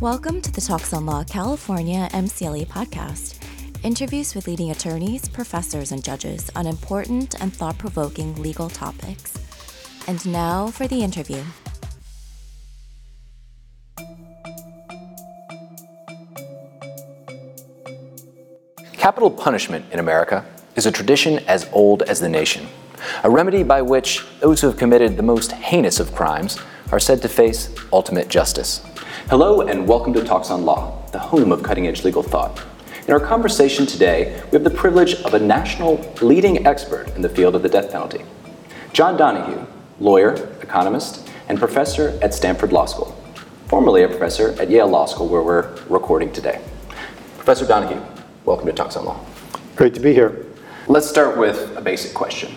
Welcome to the Talks on Law California MCLE podcast. Interviews with leading attorneys, professors, and judges on important and thought provoking legal topics. And now for the interview. Capital punishment in America is a tradition as old as the nation, a remedy by which those who have committed the most heinous of crimes are said to face ultimate justice. Hello, and welcome to Talks on Law, the home of cutting edge legal thought. In our conversation today, we have the privilege of a national leading expert in the field of the death penalty. John Donohue, lawyer, economist, and professor at Stanford Law School, formerly a professor at Yale Law School, where we're recording today. Professor Donohue, welcome to Talks on Law. Great to be here. Let's start with a basic question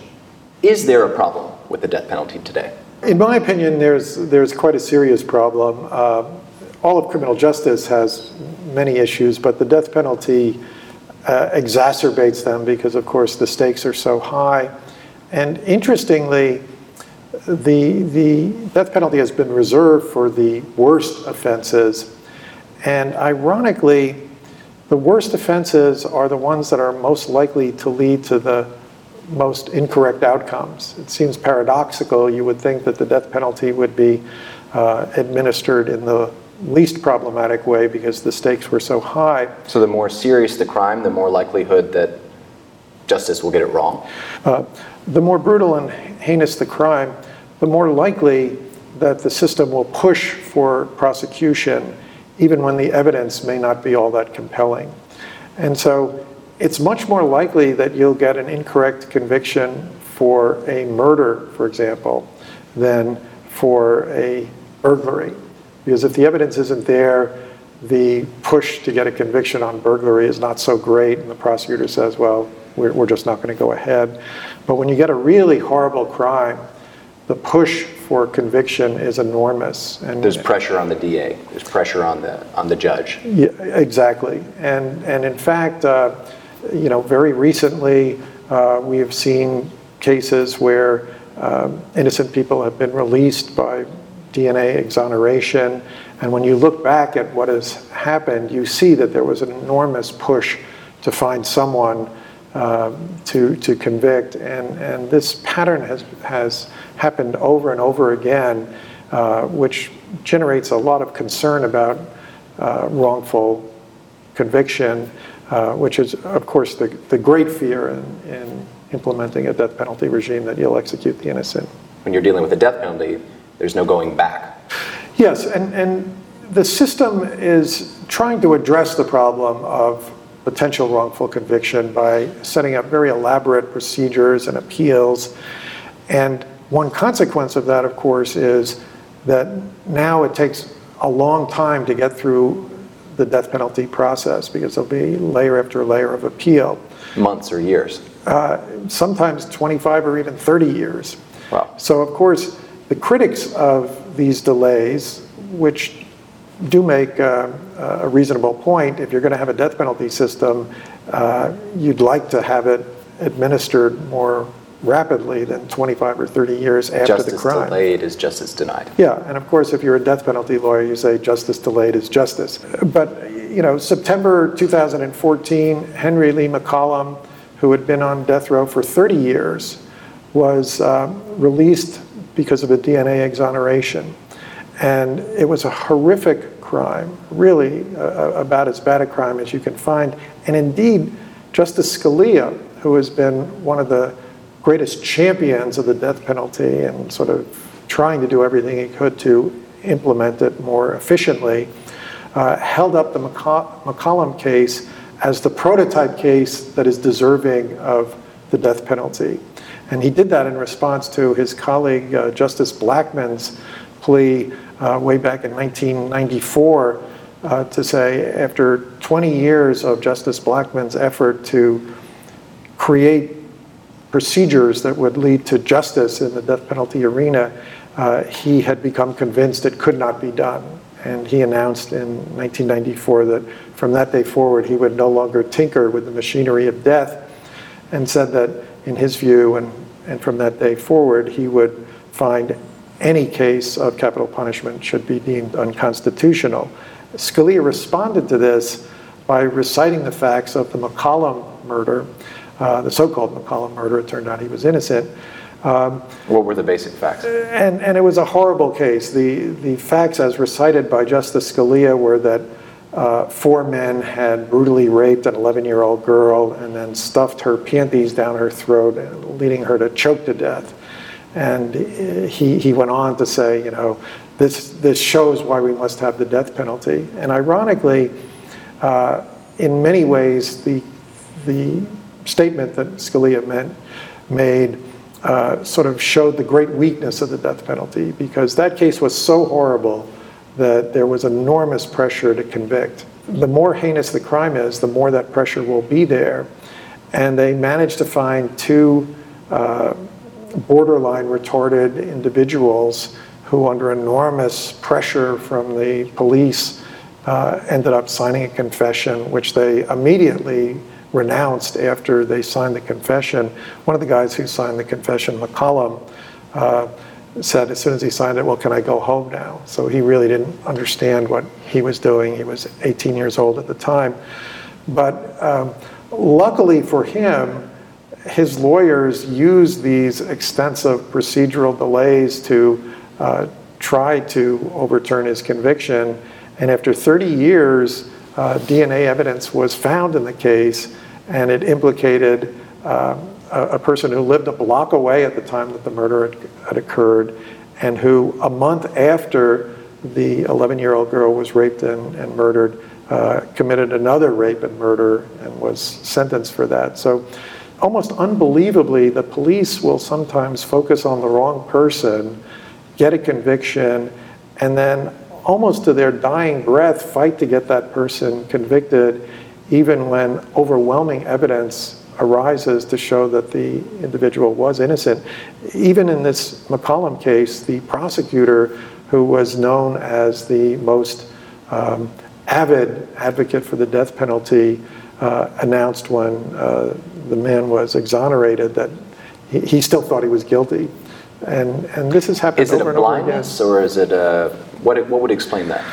Is there a problem with the death penalty today? In my opinion, there's, there's quite a serious problem. Uh, all of criminal justice has many issues, but the death penalty uh, exacerbates them because, of course, the stakes are so high. And interestingly, the, the death penalty has been reserved for the worst offenses. And ironically, the worst offenses are the ones that are most likely to lead to the most incorrect outcomes. It seems paradoxical. You would think that the death penalty would be uh, administered in the least problematic way because the stakes were so high. So, the more serious the crime, the more likelihood that justice will get it wrong? Uh, the more brutal and heinous the crime, the more likely that the system will push for prosecution, even when the evidence may not be all that compelling. And so, it's much more likely that you'll get an incorrect conviction for a murder, for example, than for a burglary. Because if the evidence isn't there, the push to get a conviction on burglary is not so great, and the prosecutor says, well, we're, we're just not going to go ahead. But when you get a really horrible crime, the push for conviction is enormous. And there's pressure on the DA. There's pressure on the on the judge. Yeah, exactly. And and in fact, uh, you know, very recently uh, we have seen cases where um, innocent people have been released by DNA exoneration. And when you look back at what has happened, you see that there was an enormous push to find someone uh, to, to convict. And, and this pattern has, has happened over and over again, uh, which generates a lot of concern about uh, wrongful conviction, uh, which is, of course, the, the great fear in, in implementing a death penalty regime that you'll execute the innocent. When you're dealing with a death penalty, there's no going back. Yes, and, and the system is trying to address the problem of potential wrongful conviction by setting up very elaborate procedures and appeals. And one consequence of that, of course, is that now it takes a long time to get through the death penalty process because there'll be layer after layer of appeal. Months or years? Uh, sometimes 25 or even 30 years. Wow. So, of course, the critics of these delays, which do make uh, a reasonable point, if you're going to have a death penalty system, uh, you'd like to have it administered more rapidly than 25 or 30 years after justice the crime. Justice delayed is justice denied. Yeah, and of course, if you're a death penalty lawyer, you say justice delayed is justice. But, you know, September 2014, Henry Lee McCollum, who had been on death row for 30 years, was um, released because of a DNA exoneration. And it was a horrific crime, really uh, about as bad a crime as you can find. And indeed, Justice Scalia, who has been one of the greatest champions of the death penalty and sort of trying to do everything he could to implement it more efficiently, uh, held up the McCollum case as the prototype case that is deserving of the death penalty. And he did that in response to his colleague uh, Justice Blackmun's plea uh, way back in 1994 uh, to say, after 20 years of Justice Blackmun's effort to create procedures that would lead to justice in the death penalty arena, uh, he had become convinced it could not be done. And he announced in 1994 that from that day forward, he would no longer tinker with the machinery of death and said that, in his view, and and from that day forward, he would find any case of capital punishment should be deemed unconstitutional. Scalia responded to this by reciting the facts of the McCollum murder, uh, the so-called McCollum murder. It turned out he was innocent. Um, what were the basic facts? And, and it was a horrible case. The, the facts, as recited by Justice Scalia, were that uh, four men had brutally raped an 11 year old girl and then stuffed her panties down her throat, leading her to choke to death. And he, he went on to say, you know, this, this shows why we must have the death penalty. And ironically, uh, in many ways, the, the statement that Scalia meant, made uh, sort of showed the great weakness of the death penalty because that case was so horrible that there was enormous pressure to convict. The more heinous the crime is, the more that pressure will be there. And they managed to find two uh, borderline retarded individuals who, under enormous pressure from the police, uh, ended up signing a confession, which they immediately renounced after they signed the confession. One of the guys who signed the confession, McCollum, uh, said as soon as he signed it, well, can I go home now? So he really didn't understand what he was doing. He was 18 years old at the time. But um, luckily for him, his lawyers used these extensive procedural delays to uh, try to overturn his conviction. And after 30 years, uh, DNA evidence was found in the case, and it implicated uh, a, a, person who lived a block away at the time that the murder had, had occurred, and who, a month after the 11 year old girl was raped and, and murdered, uh, committed another rape and murder and was sentenced for that. So, almost unbelievably, the police will sometimes focus on the wrong person, get a conviction, and then almost to their dying breath fight to get that person convicted, even when overwhelming evidence arises to show that the individual was innocent. Even in this McCollum case, the prosecutor, who was known as the most um, avid advocate for the death penalty, uh, announced when uh, the man was exonerated that he, he, still thought he was guilty. And, and this has happened is over and over again. Is it a blindness or is it a, what, what would explain that?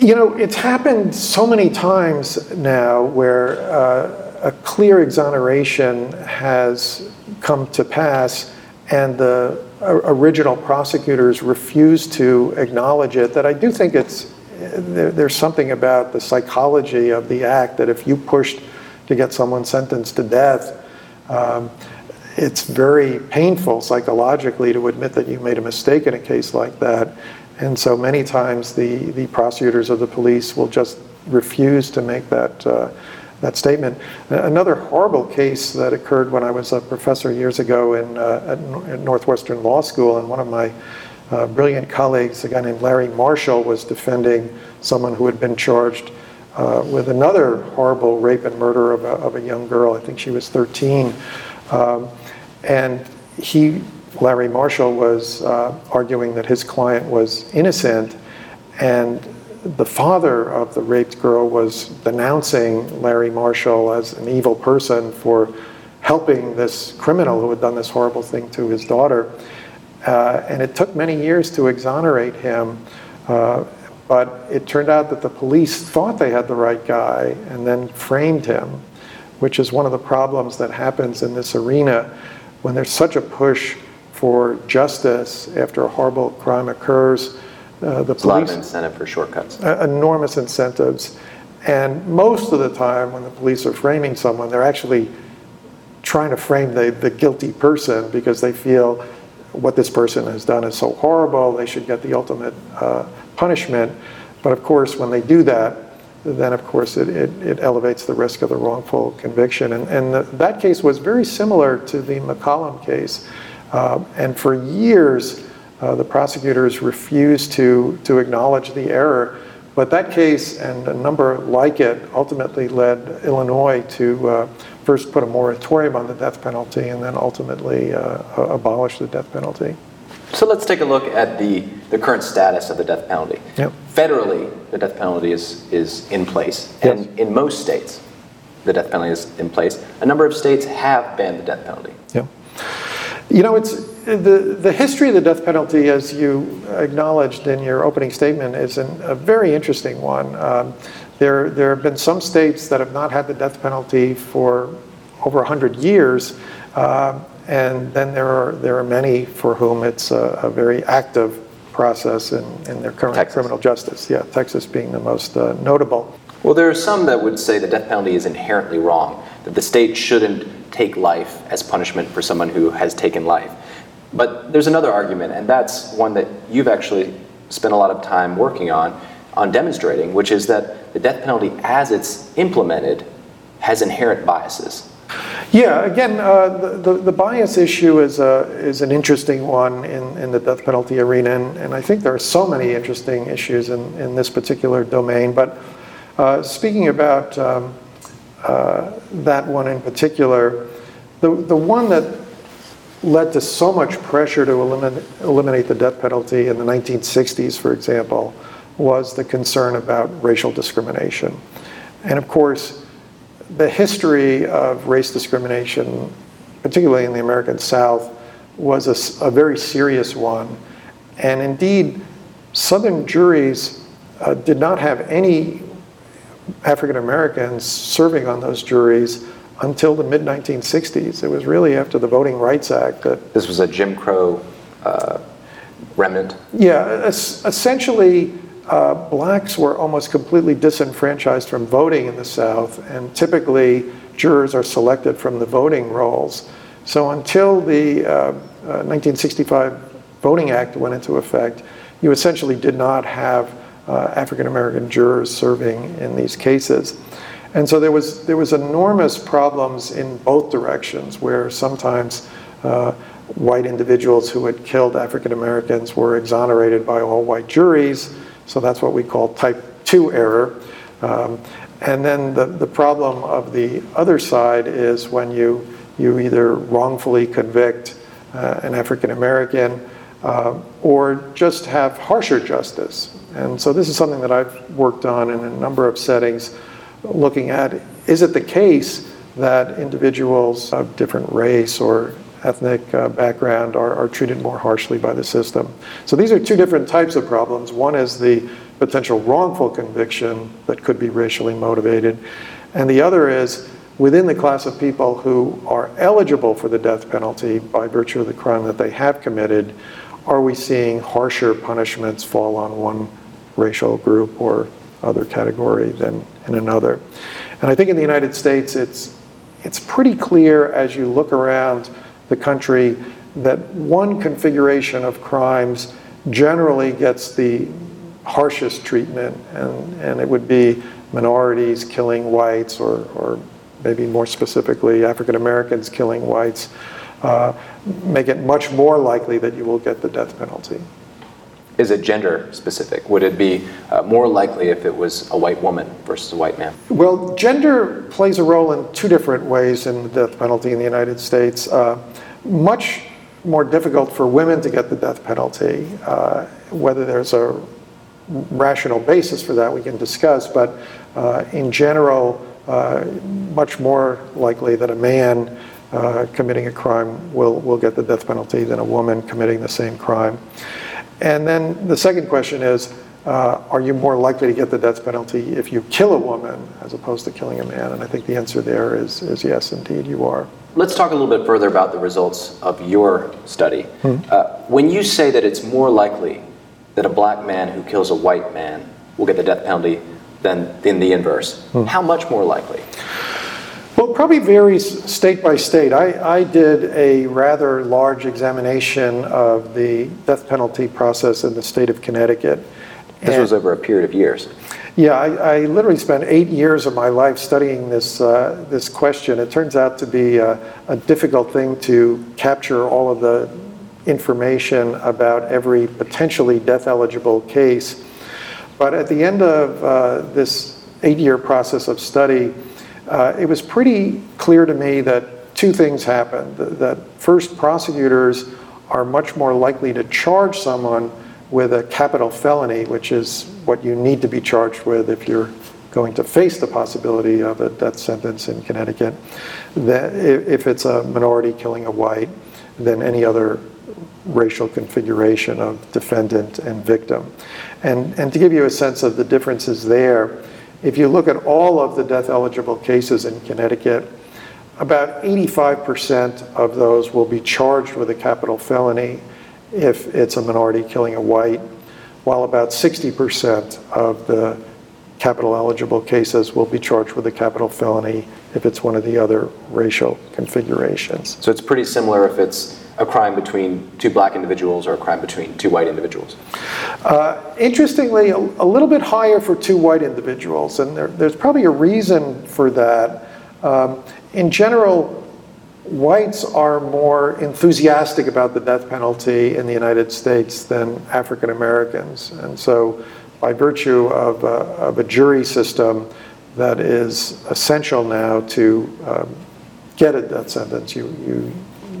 You know, it's happened so many times now where uh, a clear exoneration has come to pass, and the original prosecutors refuse to acknowledge it, that I do think it's there's something about the psychology of the act that if you pushed to get someone sentenced to death, um, it's very painful psychologically to admit that you made a mistake in a case like that. And so many times the, the prosecutors or the police will just refuse to make that uh, that statement. Another horrible case that occurred when I was a professor years ago in, uh, at, Northwestern Law School, and one of my uh, brilliant colleagues, a guy named Larry Marshall, was defending someone who had been charged uh, with another horrible rape and murder of a, of a, young girl. I think she was 13. Um, and he, Larry Marshall, was uh, arguing that his client was innocent. And the father of the raped girl was denouncing Larry Marshall as an evil person for helping this criminal who had done this horrible thing to his daughter. Uh, and it took many years to exonerate him, uh, but it turned out that the police thought they had the right guy and then framed him, which is one of the problems that happens in this arena when there's such a push for justice after a horrible crime occurs uh, the police. A lot of incentive for shortcuts. Uh, enormous incentives. And most of the time, when the police are framing someone, they're actually trying to frame the, the guilty person because they feel what this person has done is so horrible, they should get the ultimate uh, punishment. But of course, when they do that, then of course it, it, it elevates the risk of the wrongful conviction. And, and the, that case was very similar to the McCollum case. Uh, and for years, the prosecutors refused to, to acknowledge the error. But that case and a number like it ultimately led Illinois to uh, first put a moratorium on the death penalty and then ultimately uh, abolish the death penalty. So let's take a look at the, the current status of the death penalty. Yep. Federally, the death penalty is, is in place. And yes. in most states, the death penalty is in place. A number of states have banned the death penalty. Yep. You know, it's the, the history of the death penalty, as you acknowledged in your opening statement, is an, a very interesting one. Um, there, there have been some states that have not had the death penalty for over 100 years, uh, and then there are, there are many for whom it's a, a very active process in, in their current Texas. criminal justice. Yeah, Texas being the most uh, notable. Well, there are some that would say the death penalty is inherently wrong, that the state shouldn't take life as punishment for someone who has taken life. But there's another argument, and that's one that you've actually spent a lot of time working on, on demonstrating, which is that the death penalty, as it's implemented, has inherent biases. Yeah, again, uh, the, the, bias issue is, a, is an interesting one in, in the death penalty arena, and, and I think there are so many interesting issues in, in this particular domain. But uh, speaking about um, uh, that one in particular, the, the one that led to so much pressure to eliminate, eliminate the death penalty in the 1960s, for example, was the concern about racial discrimination. And of course, the history of race discrimination, particularly in the American South, was a very serious one. And indeed, Southern juries uh, did not have any African Americans serving on those juries until the mid 1960s. It was really after the Voting Rights Act that This was a Jim Crow uh, remnant. Yeah, es- essentially, uh, blacks were almost completely disenfranchised from voting in the South, and typically jurors are selected from the voting rolls. So until the uh, uh, 1965 Voting Act went into effect, you essentially did not have uh, African American jurors serving in these cases. And so there was, there was enormous problems in both directions, where sometimes uh, white individuals who had killed African Americans were exonerated by all white juries. So that's what we call type 2 error. Um, and then the, the problem of the other side is when you, you either wrongfully convict uh, an African American uh, or just have harsher justice. And so this is something that I've worked on in a number of settings, looking at is it the case that individuals of different race or ethnic uh, background are, are treated more harshly by the system. So these are two different types of problems. One is the potential wrongful conviction that could be racially motivated, and the other is within the class of people who are eligible for the death penalty by virtue of the crime that they have committed, are we seeing harsher punishments fall on one racial group or other category than in another? And I think in the United States, it's it's pretty clear as you look around the country that one configuration of crimes generally gets the harshest treatment, and, and it would be minorities killing whites, or, or maybe more specifically, African Americans killing whites, uh, make it much more likely that you will get the death penalty. Is it gender specific? Would it be uh, more likely if it was a white woman versus a white man? Well, gender plays a role in two different ways in the death penalty in the United States. Uh, much more difficult for women to get the death penalty. Uh, whether there's a rational basis for that, we can discuss, but uh, in general, uh, much more likely that a man uh, committing a crime will, will get the death penalty than a woman committing the same crime. And then the second question is, uh, are you more likely to get the death penalty if you kill a woman as opposed to killing a man? And I think the answer there is, is yes, indeed, you are. Let's talk a little bit further about the results of your study. Uh, when you say that it's more likely that a black man who kills a white man will get the death penalty than, than the inverse, how much more likely? Well, it probably varies state by state. I, I did a rather large examination of the death penalty process in the state of Connecticut. This And- was over a period of years. Yeah, I, I literally spent eight years of my life studying this, uh, this question. It turns out to be a, a difficult thing to capture all of the information about every potentially death eligible case. But at the end of uh, this eight year process of study, uh, it was pretty clear to me that two things happened. That- first, prosecutors are much more likely to charge someone with a capital felony, which is what you need to be charged with if you're going to face the possibility of a death sentence in Connecticut, that if it's a minority killing a white, than any other racial configuration of defendant and victim. And, and to give you a sense of the differences there, if you look at all of the death eligible cases in Connecticut, about 85% of those will be charged with a capital felony if it's a minority killing a white, while about 60% of the capital eligible cases will be charged with a capital felony if it's one of the other racial configurations. So it's pretty similar if it's a crime between two black individuals or a crime between two white individuals? Uh, interestingly, a, a, little bit higher for two white individuals, and there, there's probably a reason for that. Um, in general, whites are more enthusiastic about the death penalty in the United States than African Americans. And so, by virtue of, uh, of a jury system that is essential now to um, get a death sentence, you, you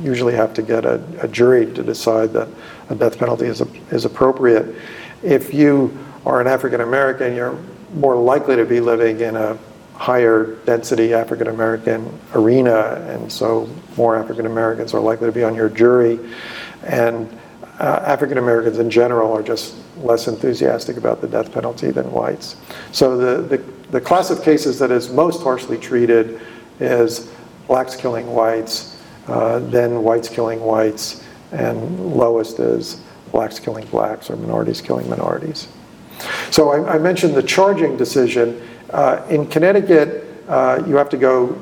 usually have to get a, a jury to decide that a death penalty is, a, is appropriate. If you are an African American, you're more likely to be living in a higher density African American arena, and so more African Americans are likely to be on your jury. And uh, African Americans in general are just less enthusiastic about the death penalty than whites. So the, the, the class of cases that is most harshly treated is blacks killing whites, uh, then whites killing whites, and lowest is blacks killing blacks or minorities killing minorities. So I, I mentioned the charging decision. Uh, in Connecticut, uh, you have to go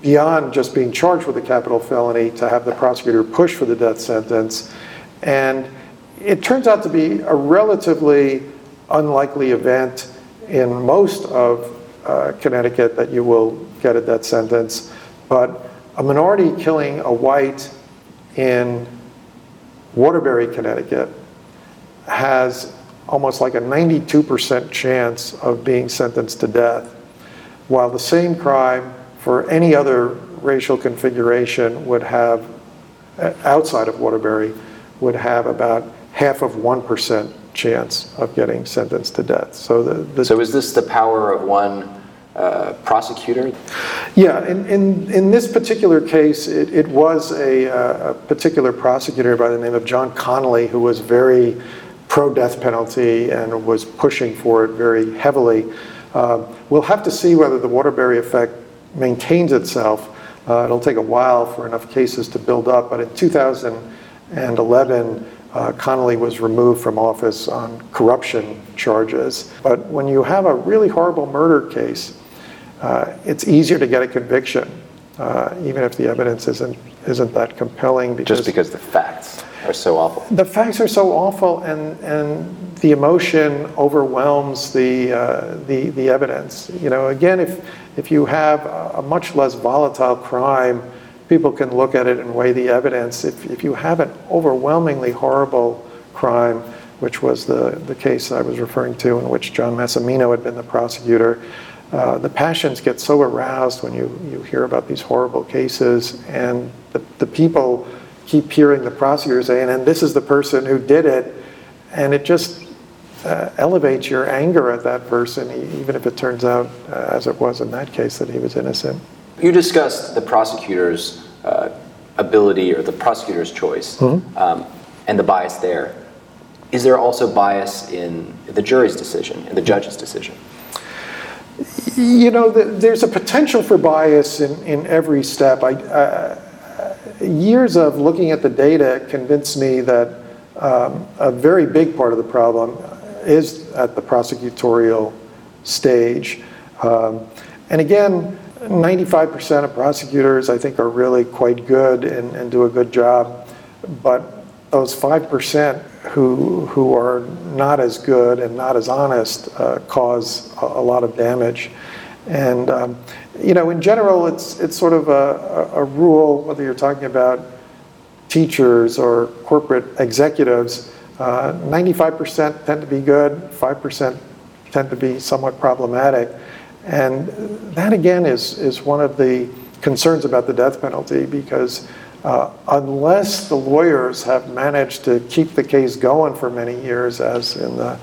beyond just being charged with a capital felony to have the prosecutor push for the death sentence. And it turns out to be a relatively unlikely event in most of uh, Connecticut that you will get a death sentence. But a minority killing a white in Waterbury, Connecticut, has almost like a 92% chance of being sentenced to death, while the same crime for any other racial configuration would have, outside of Waterbury, would have about half of 1% chance of getting sentenced to death. So, the, the so is this the power of one uh, prosecutor? Yeah, in, in, in this particular case, it, it was a, uh, a, particular prosecutor by the name of John Connelly who was very pro death penalty and was pushing for it very heavily. Uh, we'll have to see whether the Waterbury effect maintains itself. Uh, it'll take a while for enough cases to build up, but in 2011, uh, Connelly was removed from office on corruption charges. But when you have a really horrible murder case, it's easier to get a conviction, uh, even if the evidence isn't isn't that compelling. Because Just because the facts are so awful. The facts are so awful, and and the emotion overwhelms the uh, the the evidence. You know, again, if if you have a much less volatile crime, people can look at it and weigh the evidence. If if you have an overwhelmingly horrible crime, which was the the case I was referring to, in which John Massimino had been the prosecutor uh, the passions get so aroused when you, you hear about these horrible cases, and the, the people keep hearing the prosecutor saying, and this is the person who did it, and it just uh, elevates your anger at that person, even if it turns out, uh, as it was in that case, that he was innocent. You discussed the prosecutor's uh, ability or the prosecutor's choice mm-hmm. um, and the bias there. Is there also bias in the jury's decision, in the judge's decision? You know, the, there's a potential for bias in, in every step. I, uh, years of looking at the data convinced me that um, a very big part of the problem is at the prosecutorial stage. Um, and again, 95% of prosecutors, I think, are really quite good and, and do a good job. But those 5% who, who are not as good and not as honest uh, cause a, a, lot of damage. And, um, you know, in general, it's, it's sort of a, a, rule, whether you're talking about teachers or corporate executives, uh, 95% tend to be good, 5% tend to be somewhat problematic. And that, again, is, is one of the concerns about the death penalty because unless the lawyers have managed to keep the case going for many years, as in the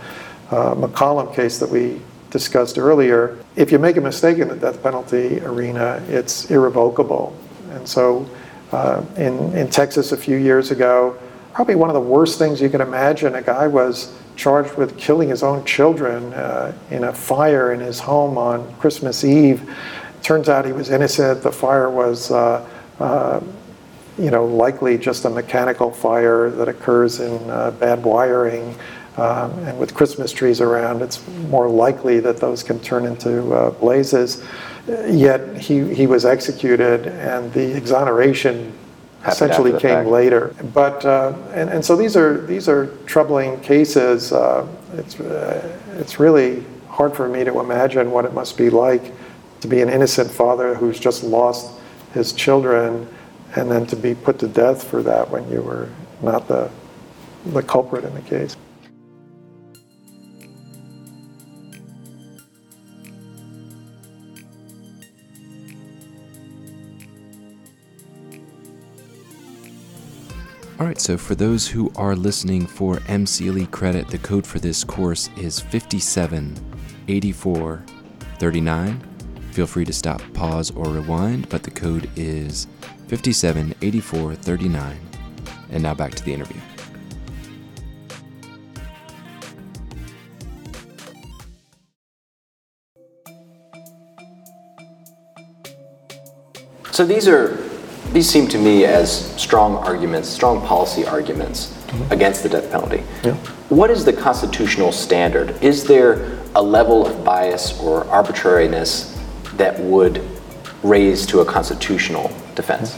uh, McCollum case that we discussed earlier, if you make a mistake in the death penalty arena, it's irrevocable. And so uh, in, in Texas a few years ago, probably one of the worst things you can imagine. A guy was charged with killing his own children uh, in a fire in his home on Christmas Eve. Turns out he was innocent. The fire was, uh, uh, you know, likely just a mechanical fire that occurs in uh, bad wiring. Um, and with Christmas trees around, it's more likely that those can turn into uh, blazes. Yet he, he was executed, and the exoneration essentially came fact. later. But uh, and, and so these are these are troubling cases. Uh, it's uh, it's really hard for me to imagine what it must be like to be an innocent father who's just lost his children, and then to be put to death for that when you were not the the culprit in the case. All right, so for those who are listening for MCLE credit, the code for this course is 578439. Feel free to stop, pause, or rewind, but the code is 578439. And now back to the interview. So these are these seem to me as strong arguments, strong policy arguments mm-hmm. against the death penalty. Yeah. What is the constitutional standard? Is there a level of bias or arbitrariness that would raise to a constitutional defense?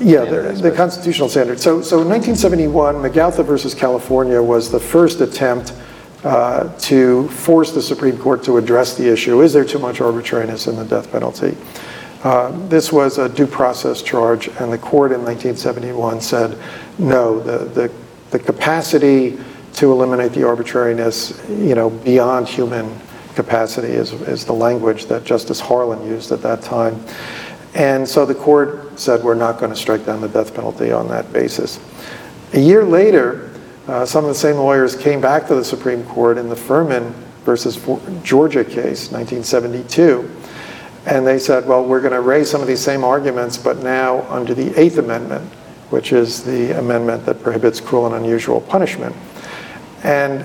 Yeah, the, the, constitutional standard. So, so in 1971, McGautha versus California was the first attempt uh, to force the Supreme Court to address the issue. Is there too much arbitrariness in the death penalty? Uh, this was a due process charge, and the court in 1971 said no, the, the, the capacity to eliminate the arbitrariness, you know, beyond human capacity is, is the language that Justice Harlan used at that time. And so the court said we're not going to strike down the death penalty on that basis. A year later, uh, some of the same lawyers came back to the Supreme Court in the Furman versus Georgia case, 1972 and they said, well, we're going to raise some of these same arguments, but now under the Eighth Amendment, which is the amendment that prohibits cruel and unusual punishment. And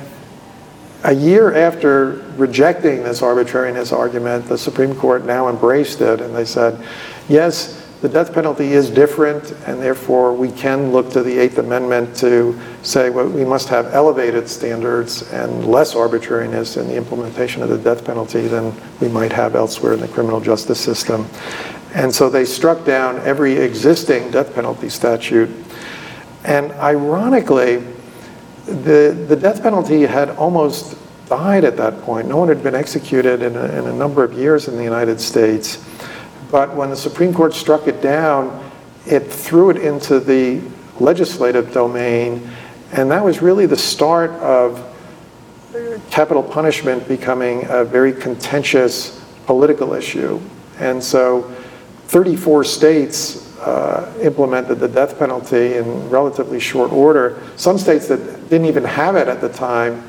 a year after rejecting this arbitrariness argument, the Supreme Court now embraced it, and they said, yes, the death penalty is different, and therefore we can look to the Eighth Amendment to say well, we must have elevated standards and less arbitrariness in the implementation of the death penalty than we might have elsewhere in the criminal justice system. And so they struck down every existing death penalty statute. And ironically, the, the death penalty had almost died at that point. No one had been executed in a, in a number of years in the United States. But when the Supreme Court struck it down, it threw it into the legislative domain, and that was really the start of capital punishment becoming a very contentious political issue. And so 34 states uh, implemented the death penalty in relatively short order. Some states that didn't even have it at the time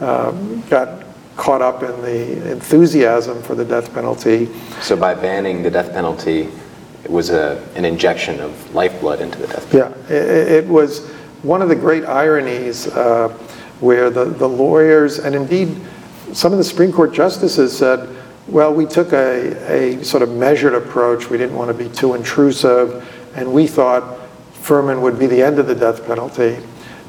um, got caught up in the enthusiasm for the death penalty. So by banning the death penalty, it was a, an injection of lifeblood into the death penalty. Yeah, it, it was one of the great ironies uh, where the, the lawyers, and indeed some of the Supreme Court justices said, well, we took a, sort of measured approach. We didn't want to be too intrusive, and we thought Furman would be the end of the death penalty.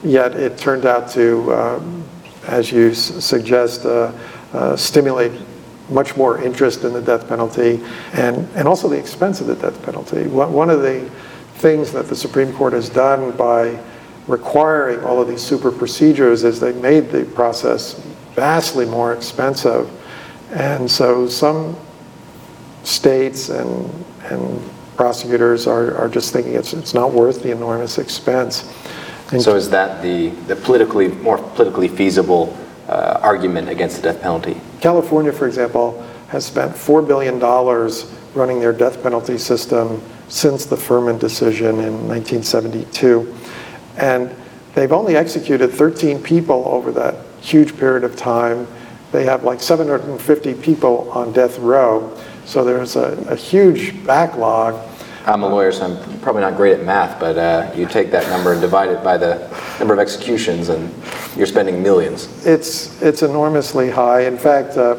Yet it turned out to um, as you suggest, uh, uh, stimulate much more interest in the death penalty and, and also the expense of the death penalty. One of the things that the Supreme Court has done by requiring all of these super procedures is they made the process vastly more expensive. And so some states and, and prosecutors are, are just thinking it's, it's not worth the enormous expense. So is that the, the politically more politically feasible uh, argument against the death penalty? California, for example, has spent four billion dollars running their death penalty system since the Furman decision in 1972, and they've only executed 13 people over that huge period of time. They have like 750 people on death row, so there's a, a huge backlog. I'm a lawyer, so I'm probably not great at math, but uh, you take that number and divide it by the number of executions, and you're spending millions. It's, it's enormously high. In fact, uh,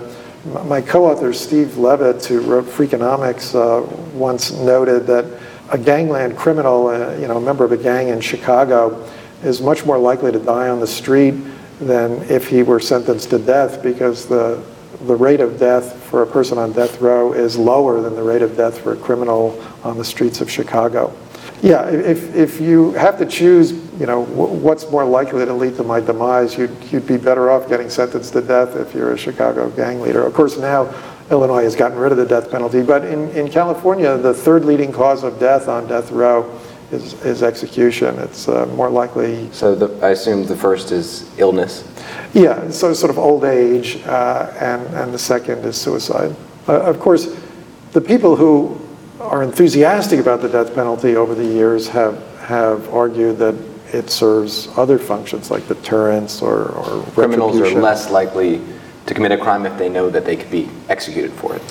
my co-author Steve Levitt, who wrote Freakonomics, uh, once noted that a gangland criminal, uh, you know, a member of a gang in Chicago, is much more likely to die on the street than if he were sentenced to death because the the rate of death for a person on death row is lower than the rate of death for a criminal on the streets of Chicago. Yeah, if, if you have to choose, you know, what's more likely to lead to my demise, you'd, you'd be better off getting sentenced to death if you're a Chicago gang leader. Of course, now Illinois has gotten rid of the death penalty, but in, in California, the third leading cause of death on death row is, is execution. It's uh, more likely. So the, I assume the first is illness. Yeah, so sort of old age, uh, and and the second is suicide. Uh, of course, the people who are enthusiastic about the death penalty over the years have have argued that it serves other functions like deterrence or, or criminals are less likely to commit a crime if they know that they could be executed for it.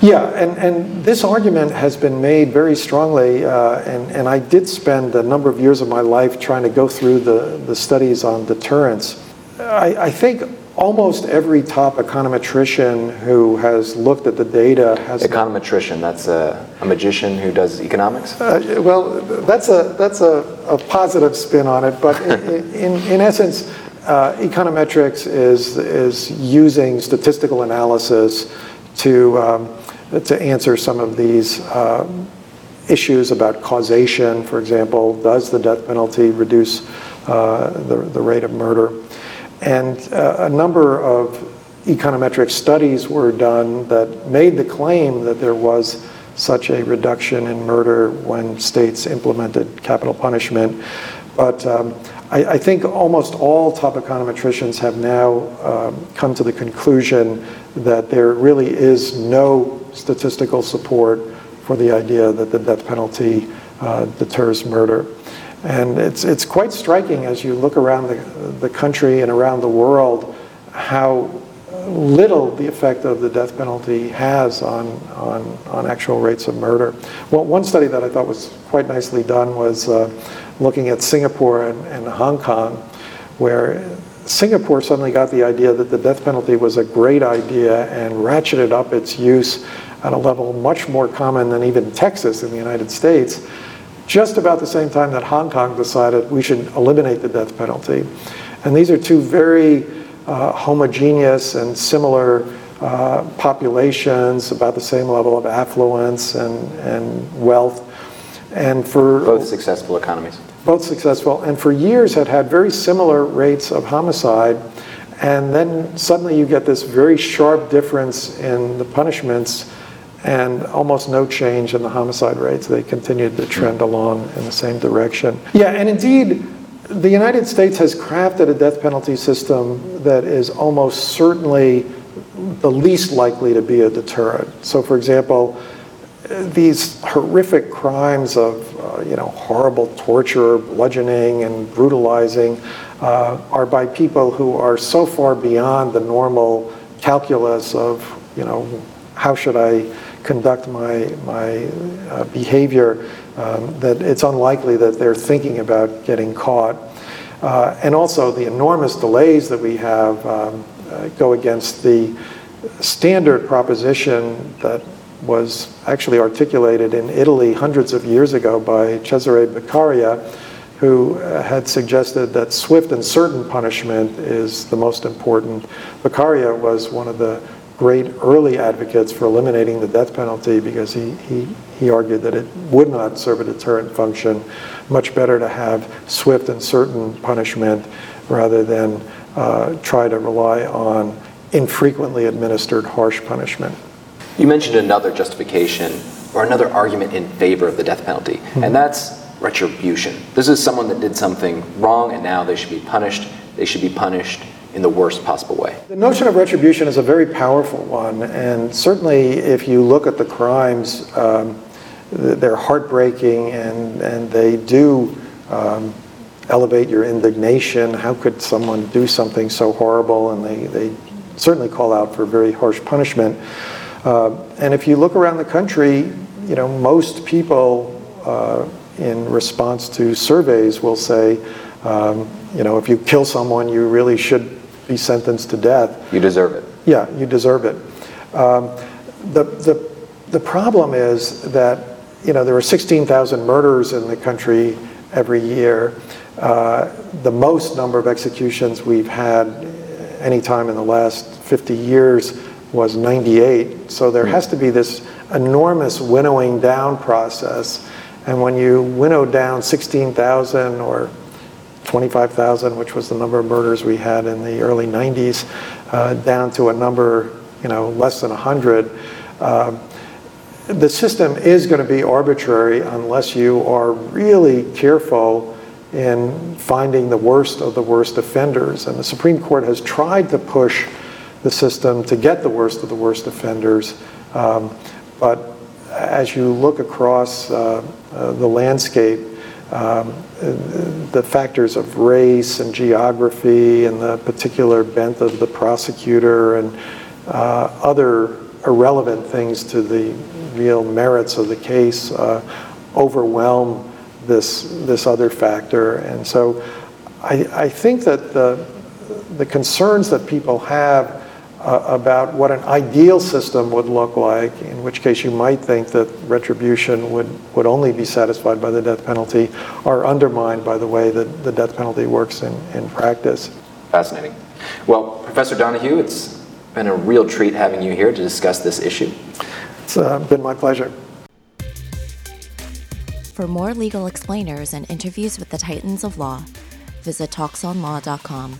Yeah, and, and this argument has been made very strongly, uh, and, and I did spend a number of years of my life trying to go through the, the studies on deterrence. I, I think almost every top econometrician who has looked at the data has econometrician that's a, a magician who does economics uh, well that's a that's a, a positive spin on it but in, in, in essence uh, econometrics is, is using statistical analysis to, um, to answer some of these uh, issues about causation. For example, does the death penalty reduce uh, the, the rate of murder? And uh, a number of econometric studies were done that made the claim that there was such a reduction in murder when states implemented capital punishment. But um, I, I, think almost all top econometricians have now um, come to the conclusion that there really is no statistical support for the idea that the death penalty uh, deters murder. And it's, it's quite striking as you look around the, the country and around the world how little the effect of the death penalty has on, on, on actual rates of murder. Well, one study that I thought was quite nicely done was uh, looking at Singapore and, and Hong Kong, where Singapore suddenly got the idea that the death penalty was a great idea and ratcheted up its use at a level much more common than even Texas in the United States, just about the same time that Hong Kong decided we should eliminate the death penalty. And these are two very uh, homogeneous and similar uh, populations, about the same level of affluence and, and wealth. And for both successful economies. Both successful, and for years had had very similar rates of homicide. And then suddenly you get this very sharp difference in the punishments and almost no change in the homicide rates. They continued to trend along in the same direction. Yeah, and indeed, the United States has crafted a death penalty system that is almost certainly the least likely to be a deterrent. So, for example, these horrific crimes of uh, you know horrible torture, bludgeoning, and brutalizing uh, are by people who are so far beyond the normal calculus of you know how should I conduct my my uh, behavior um, that it's unlikely that they're thinking about getting caught. Uh, and also the enormous delays that we have um, uh, go against the standard proposition that was actually articulated in Italy hundreds of years ago by Cesare Beccaria, who uh, had suggested that swift and certain punishment is the most important. Beccaria was one of the great early advocates for eliminating the death penalty because he, he, he argued that it would not serve a deterrent function. Much better to have swift and certain punishment rather than uh, try to rely on infrequently administered harsh punishment. You mentioned another justification or another argument in favor of the death penalty, mm-hmm. and that's retribution. This is someone that did something wrong and now they should be punished. They should be punished in the worst possible way. The notion of retribution is a very powerful one, and certainly if you look at the crimes, um, they're heartbreaking and, and they do um, elevate your indignation. How could someone do something so horrible? And they, they certainly call out for very harsh punishment. Uh, and if you look around the country, you know, most people uh, in response to surveys will say, um, you know, if you kill someone, you really should be sentenced to death. You deserve it. Yeah, you deserve it. Um, the, the, the problem is that, you know, there are 16,000 murders in the country every year. Uh, the most number of executions we've had any time in the last 50 years was 98. So there has to be this enormous winnowing down process. And when you winnow down 16,000 or 25,000, which was the number of murders we had in the early 90s, uh, down to a number, you know, less than 100, uh, the system is going to be arbitrary unless you are really careful in finding the worst of the worst offenders. And the Supreme Court has tried to push the system to get the worst of the worst offenders. Um, but as you look across uh, uh, the landscape, um, the factors of race and geography and the particular bent of the prosecutor and uh, other irrelevant things to the real merits of the case uh, overwhelm this, this other factor. And so I, I think that the, the concerns that people have uh, about what an ideal system would look like, in which case you might think that retribution would, would only be satisfied by the death penalty, are undermined by the way that the death penalty works in, in practice. Fascinating. Well, Professor Donohue, it's been a real treat having you here to discuss this issue. It's uh, been my pleasure. For more legal explainers and interviews with the titans of law, visit talksonlaw.com.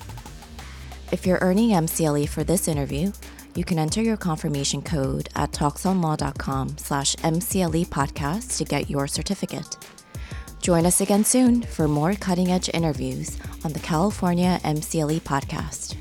If you're earning MCLE for this interview, you can enter your confirmation code at talksonlaw.com slash MCLE podcast to get your certificate. Join us again soon for more cutting edge interviews on the California MCLE podcast.